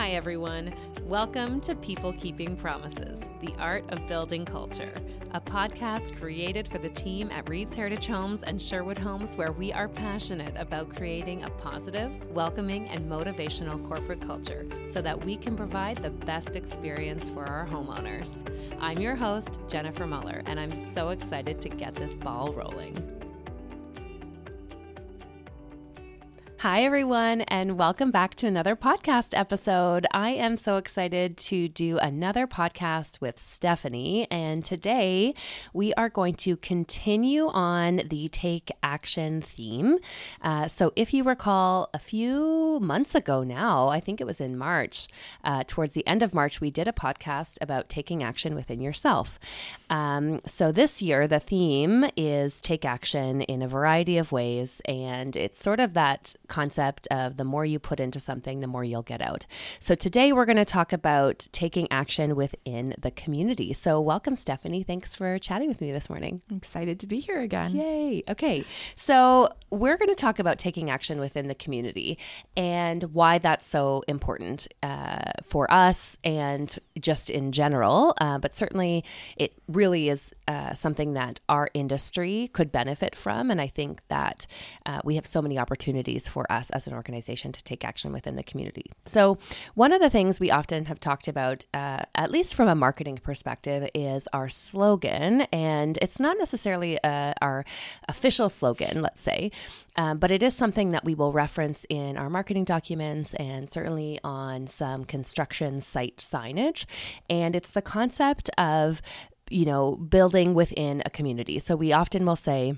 Hi, everyone. Welcome to People Keeping Promises, the art of building culture, a podcast created for the team at Reid's Heritage Homes and Sherwood Homes, where we are passionate about creating a positive, welcoming, and motivational corporate culture so that we can provide the best experience for our homeowners. I'm your host, Jennifer Muller, and I'm so excited to get this ball rolling. Hi, everyone, and welcome back to another podcast episode. I am so excited to do another podcast with Stephanie. And today we are going to continue on the take action theme. Uh, so, if you recall, a few months ago now, I think it was in March, uh, towards the end of March, we did a podcast about taking action within yourself. Um, so, this year, the theme is take action in a variety of ways. And it's sort of that concept of the more you put into something, the more you'll get out. So today we're going to talk about taking action within the community. So welcome, Stephanie. Thanks for chatting with me this morning. I'm excited to be here again. Yay. Okay. So we're going to talk about taking action within the community and why that's so important uh, for us and just in general. Uh, but certainly it really is uh, something that our industry could benefit from. And I think that uh, we have so many opportunities for us as an organization to take action within the community. So, one of the things we often have talked about, uh, at least from a marketing perspective, is our slogan. And it's not necessarily uh, our official slogan, let's say, um, but it is something that we will reference in our marketing documents and certainly on some construction site signage. And it's the concept of you know, building within a community. So we often will say,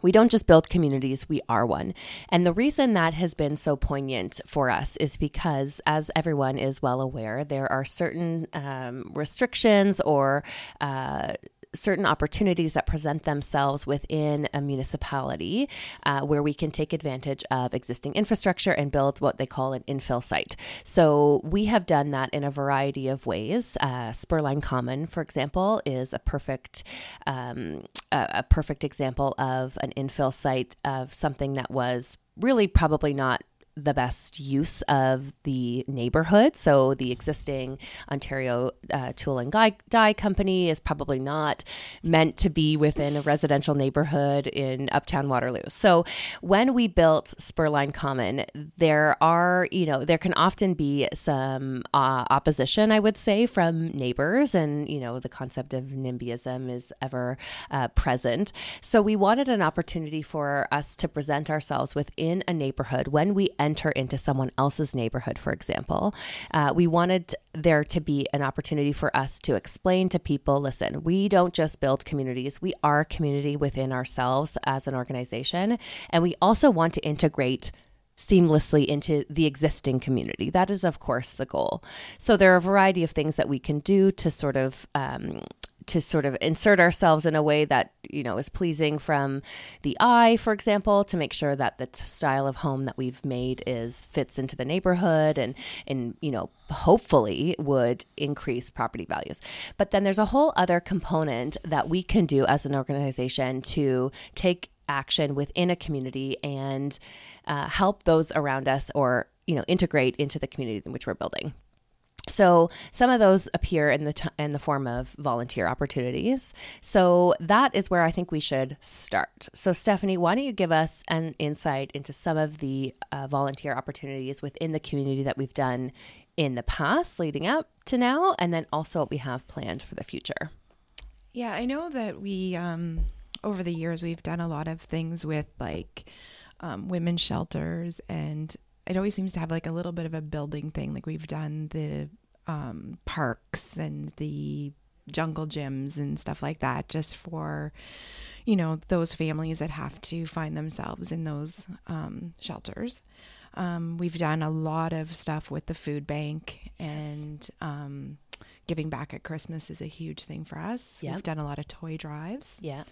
we don't just build communities, we are one. And the reason that has been so poignant for us is because, as everyone is well aware, there are certain um, restrictions or uh, certain opportunities that present themselves within a municipality uh, where we can take advantage of existing infrastructure and build what they call an infill site. So we have done that in a variety of ways. Uh, Spurline Common, for example, is a perfect um, a, a perfect example of an infill site of something that was really probably not the best use of the neighborhood. So the existing Ontario uh, Tool and Die Company is probably not meant to be within a residential neighborhood in Uptown Waterloo. So when we built Spurline Common, there are, you know, there can often be some uh, opposition, I would say, from neighbors. And, you know, the concept of NIMBYism is ever uh, present. So we wanted an opportunity for us to present ourselves within a neighborhood when we enter into someone else's neighborhood, for example. Uh, we wanted there to be an opportunity for us to explain to people listen, we don't just build communities, we are community within ourselves as an organization. And we also want to integrate seamlessly into the existing community. That is, of course, the goal. So there are a variety of things that we can do to sort of um, to sort of insert ourselves in a way that you know is pleasing from the eye for example to make sure that the t- style of home that we've made is fits into the neighborhood and and you know hopefully would increase property values. But then there's a whole other component that we can do as an organization to take action within a community and uh, help those around us or you know integrate into the community in which we're building so some of those appear in the t- in the form of volunteer opportunities. So that is where I think we should start. So Stephanie, why don't you give us an insight into some of the uh, volunteer opportunities within the community that we've done in the past, leading up to now, and then also what we have planned for the future. Yeah, I know that we um, over the years we've done a lot of things with like um, women's shelters and it always seems to have like a little bit of a building thing. Like we've done the um, parks and the jungle gyms and stuff like that, just for you know those families that have to find themselves in those um, shelters. Um, we've done a lot of stuff with the food bank and um, giving back at Christmas is a huge thing for us. Yep. We've done a lot of toy drives. Yeah.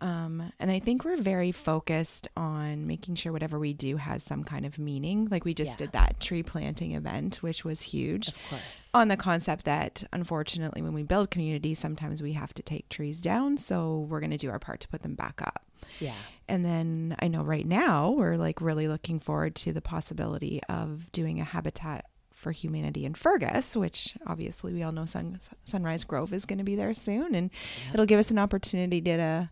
Um, and I think we're very focused on making sure whatever we do has some kind of meaning. Like we just yeah. did that tree planting event, which was huge. Of course. On the concept that unfortunately, when we build communities, sometimes we have to take trees down. So we're going to do our part to put them back up. Yeah. And then I know right now we're like really looking forward to the possibility of doing a habitat for Humanity in Fergus, which obviously we all know Sun, Sunrise Grove is going to be there soon. And yep. it'll give us an opportunity to, to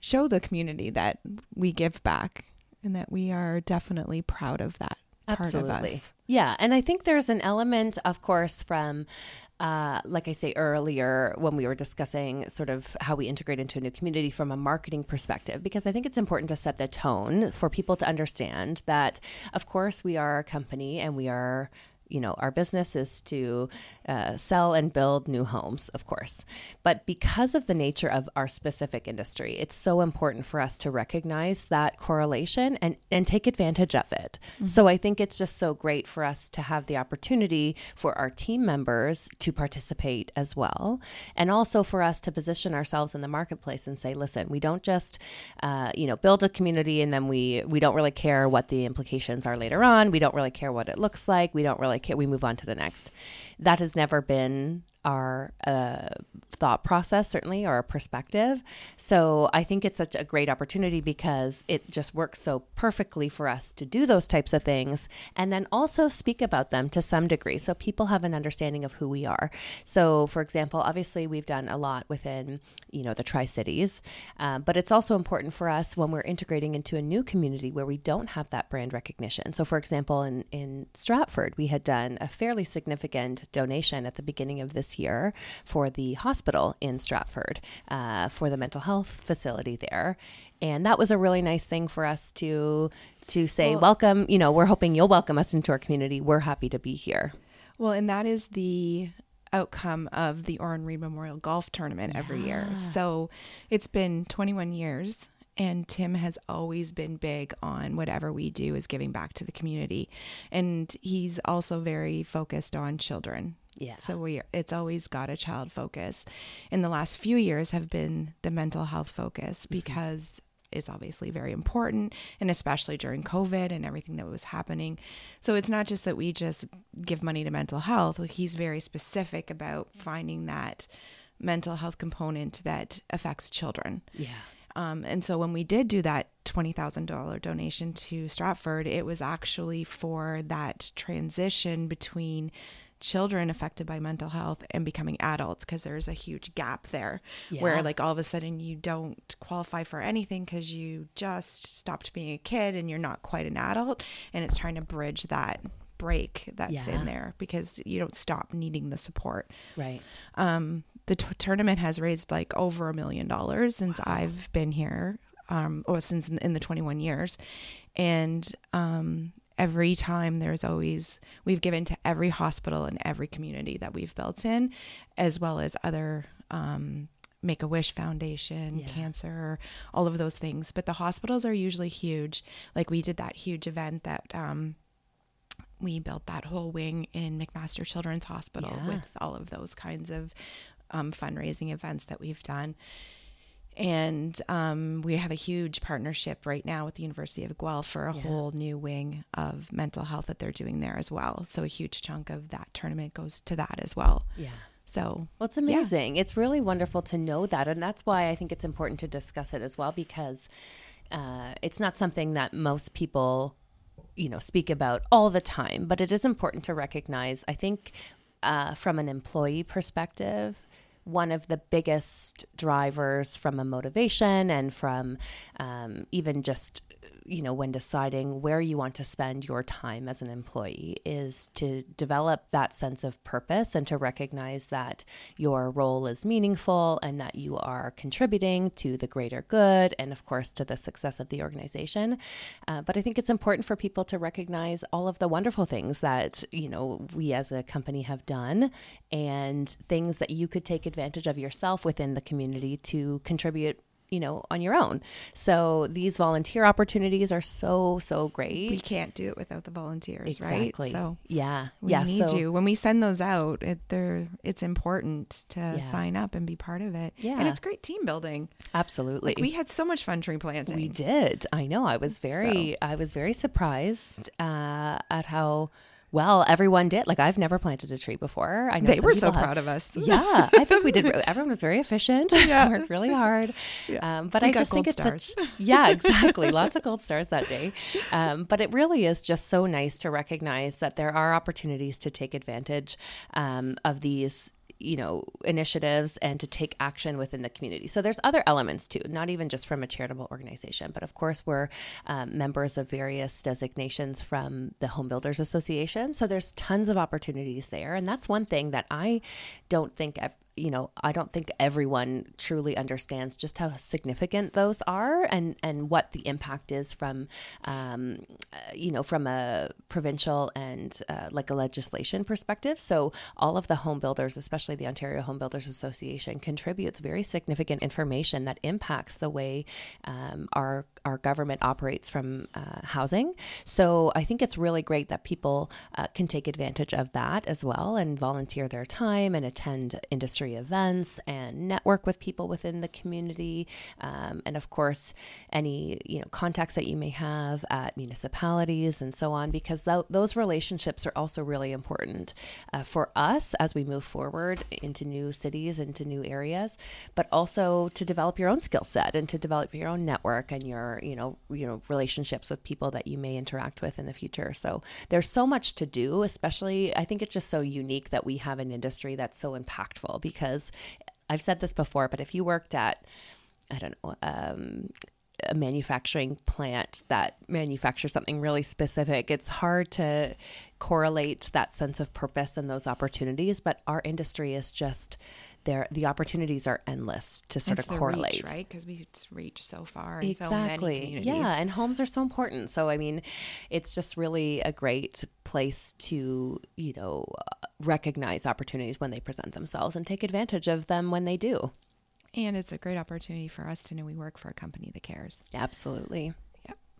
show the community that we give back and that we are definitely proud of that. Absolutely. Yeah. And I think there's an element, of course, from, uh, like I say earlier, when we were discussing sort of how we integrate into a new community from a marketing perspective, because I think it's important to set the tone for people to understand that, of course, we are a company and we are you know, our business is to uh, sell and build new homes, of course. But because of the nature of our specific industry, it's so important for us to recognize that correlation and, and take advantage of it. Mm-hmm. So I think it's just so great for us to have the opportunity for our team members to participate as well. And also for us to position ourselves in the marketplace and say, listen, we don't just, uh, you know, build a community and then we, we don't really care what the implications are later on. We don't really care what it looks like. We don't really like it, we move on to the next. That has never been our uh, thought process, certainly, or our perspective. So I think it's such a great opportunity because it just works so perfectly for us to do those types of things and then also speak about them to some degree so people have an understanding of who we are. So, for example, obviously, we've done a lot within you know the Tri Cities, uh, but it's also important for us when we're integrating into a new community where we don't have that brand recognition. So, for example, in in Stratford, we had done a fairly significant donation at the beginning of this year for the hospital in Stratford uh, for the mental health facility there, and that was a really nice thing for us to to say well, welcome. You know, we're hoping you'll welcome us into our community. We're happy to be here. Well, and that is the outcome of the Oren Reid Memorial Golf Tournament yeah. every year. So it's been 21 years and Tim has always been big on whatever we do is giving back to the community. And he's also very focused on children. Yeah. So we it's always got a child focus. In the last few years have been the mental health focus mm-hmm. because is obviously very important and especially during covid and everything that was happening so it's not just that we just give money to mental health he's very specific about finding that mental health component that affects children yeah um, and so when we did do that $20,000 donation to Stratford, it was actually for that transition between children affected by mental health and becoming adults because there's a huge gap there yeah. where like all of a sudden you don't qualify for anything because you just stopped being a kid and you're not quite an adult and it's trying to bridge that break that's yeah. in there because you don't stop needing the support right um the t- tournament has raised like over a million dollars since wow. i've been here um or since in, in the 21 years and um every time there's always we've given to every hospital and every community that we've built in as well as other um, make a wish foundation yeah. cancer all of those things but the hospitals are usually huge like we did that huge event that um, we built that whole wing in mcmaster children's hospital yeah. with all of those kinds of um, fundraising events that we've done and um, we have a huge partnership right now with the University of Guelph for a yeah. whole new wing of mental health that they're doing there as well. So a huge chunk of that tournament goes to that as well. Yeah. So, well, it's amazing. Yeah. It's really wonderful to know that. And that's why I think it's important to discuss it as well because uh, it's not something that most people, you know, speak about all the time. But it is important to recognize, I think, uh, from an employee perspective, one of the biggest drivers from a motivation and from um, even just you know, when deciding where you want to spend your time as an employee is to develop that sense of purpose and to recognize that your role is meaningful and that you are contributing to the greater good and, of course, to the success of the organization. Uh, but I think it's important for people to recognize all of the wonderful things that, you know, we as a company have done and things that you could take advantage of yourself within the community to contribute you know, on your own. So these volunteer opportunities are so, so great. We can't do it without the volunteers, exactly. right? So yeah, we yeah, need so, you. When we send those out, it, they're, it's important to yeah. sign up and be part of it. Yeah. And it's great team building. Absolutely. Like we had so much fun tree planting. We did. I know. I was very, so. I was very surprised uh, at how well, everyone did. Like I've never planted a tree before. I know they were so have. proud of us. Yeah, I think we did. Everyone was very efficient. Yeah, worked really hard. Yeah. Um, but we I just think it's stars. Such, yeah, exactly. Lots of gold stars that day. Um, but it really is just so nice to recognize that there are opportunities to take advantage um, of these you know initiatives and to take action within the community. So there's other elements too not even just from a charitable organization but of course we're um, members of various designations from the home builders association. So there's tons of opportunities there. And that's one thing that i don't think you know, I don't think everyone truly understands just how significant those are and, and what the impact is from, um, uh, you know, from a provincial and uh, like a legislation perspective. So all of the home builders, especially the Ontario Home Builders Association, contributes very significant information that impacts the way um, our our government operates from uh, housing. So I think it's really great that people uh, can take advantage of that as well and volunteer their time and attend industry industry events and network with people within the community. Um, and of course, any you know contacts that you may have at municipalities and so on, because th- those relationships are also really important uh, for us as we move forward into new cities, into new areas, but also to develop your own skill set and to develop your own network and your you know you know relationships with people that you may interact with in the future. So there's so much to do, especially I think it's just so unique that we have an industry that's so impactful because because I've said this before, but if you worked at, I don't know, um, a manufacturing plant that manufactures something really specific, it's hard to correlate that sense of purpose and those opportunities. But our industry is just there. The opportunities are endless to sort it's of correlate, reach, right? Because we reach so far. exactly. So yeah, and homes are so important. So I mean, it's just really a great place to you know recognize opportunities when they present themselves and take advantage of them when they do. And it's a great opportunity for us to know we work for a company that cares. Absolutely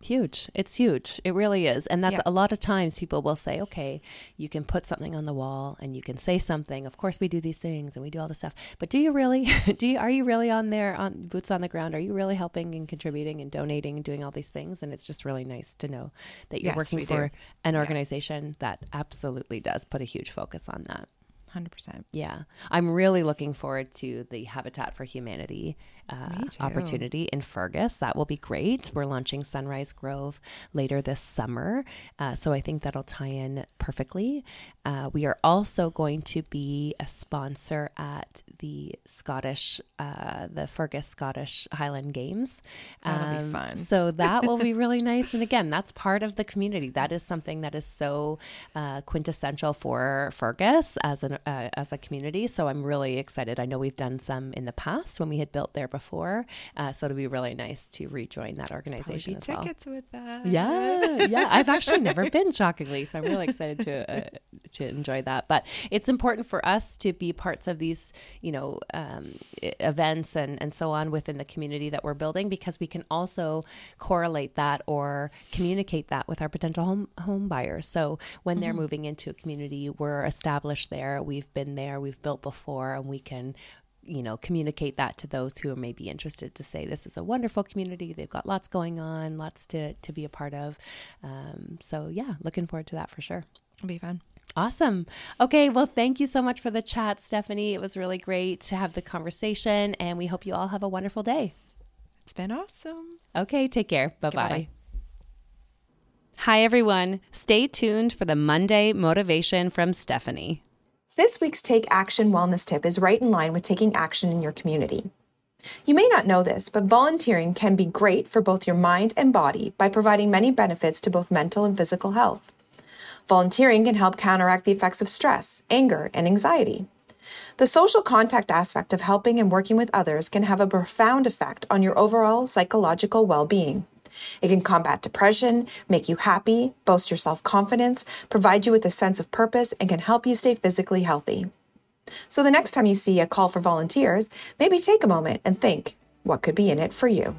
huge. It's huge. It really is. And that's yeah. a lot of times people will say, okay, you can put something on the wall and you can say something. Of course we do these things and we do all this stuff. But do you really do you are you really on there on boots on the ground? Are you really helping and contributing and donating and doing all these things? And it's just really nice to know that you're yes, working for do. an organization yeah. that absolutely does put a huge focus on that. 100%. Yeah. I'm really looking forward to the Habitat for Humanity uh, opportunity in Fergus. That will be great. We're launching Sunrise Grove later this summer. Uh, so I think that'll tie in perfectly. Uh, we are also going to be a sponsor at the Scottish, uh, the Fergus Scottish Highland Games. That'll um, be fun. so that will be really nice. And again, that's part of the community. That is something that is so uh, quintessential for Fergus as an uh, as a community. So I'm really excited. I know we've done some in the past when we had built there before, uh, so it'll be really nice to rejoin that organization. Probably tickets well. with that. Yeah, yeah. I've actually never been, shockingly, so I'm really excited to uh, to enjoy that. But it's important for us to be parts of these, you know, um, events and and so on within the community that we're building because we can also correlate that or communicate that with our potential home home buyers. So when mm-hmm. they're moving into a community, we're established there we've been there, we've built before, and we can you know communicate that to those who may be interested to say this is a wonderful community they've got lots going on lots to to be a part of um, so yeah looking forward to that for sure it'll be fun Awesome. Okay. Well, thank you so much for the chat, Stephanie. It was really great to have the conversation, and we hope you all have a wonderful day. It's been awesome. Okay. Take care. Bye bye. Hi, everyone. Stay tuned for the Monday motivation from Stephanie. This week's Take Action Wellness tip is right in line with taking action in your community. You may not know this, but volunteering can be great for both your mind and body by providing many benefits to both mental and physical health. Volunteering can help counteract the effects of stress, anger, and anxiety. The social contact aspect of helping and working with others can have a profound effect on your overall psychological well being. It can combat depression, make you happy, boost your self confidence, provide you with a sense of purpose, and can help you stay physically healthy. So the next time you see a call for volunteers, maybe take a moment and think what could be in it for you.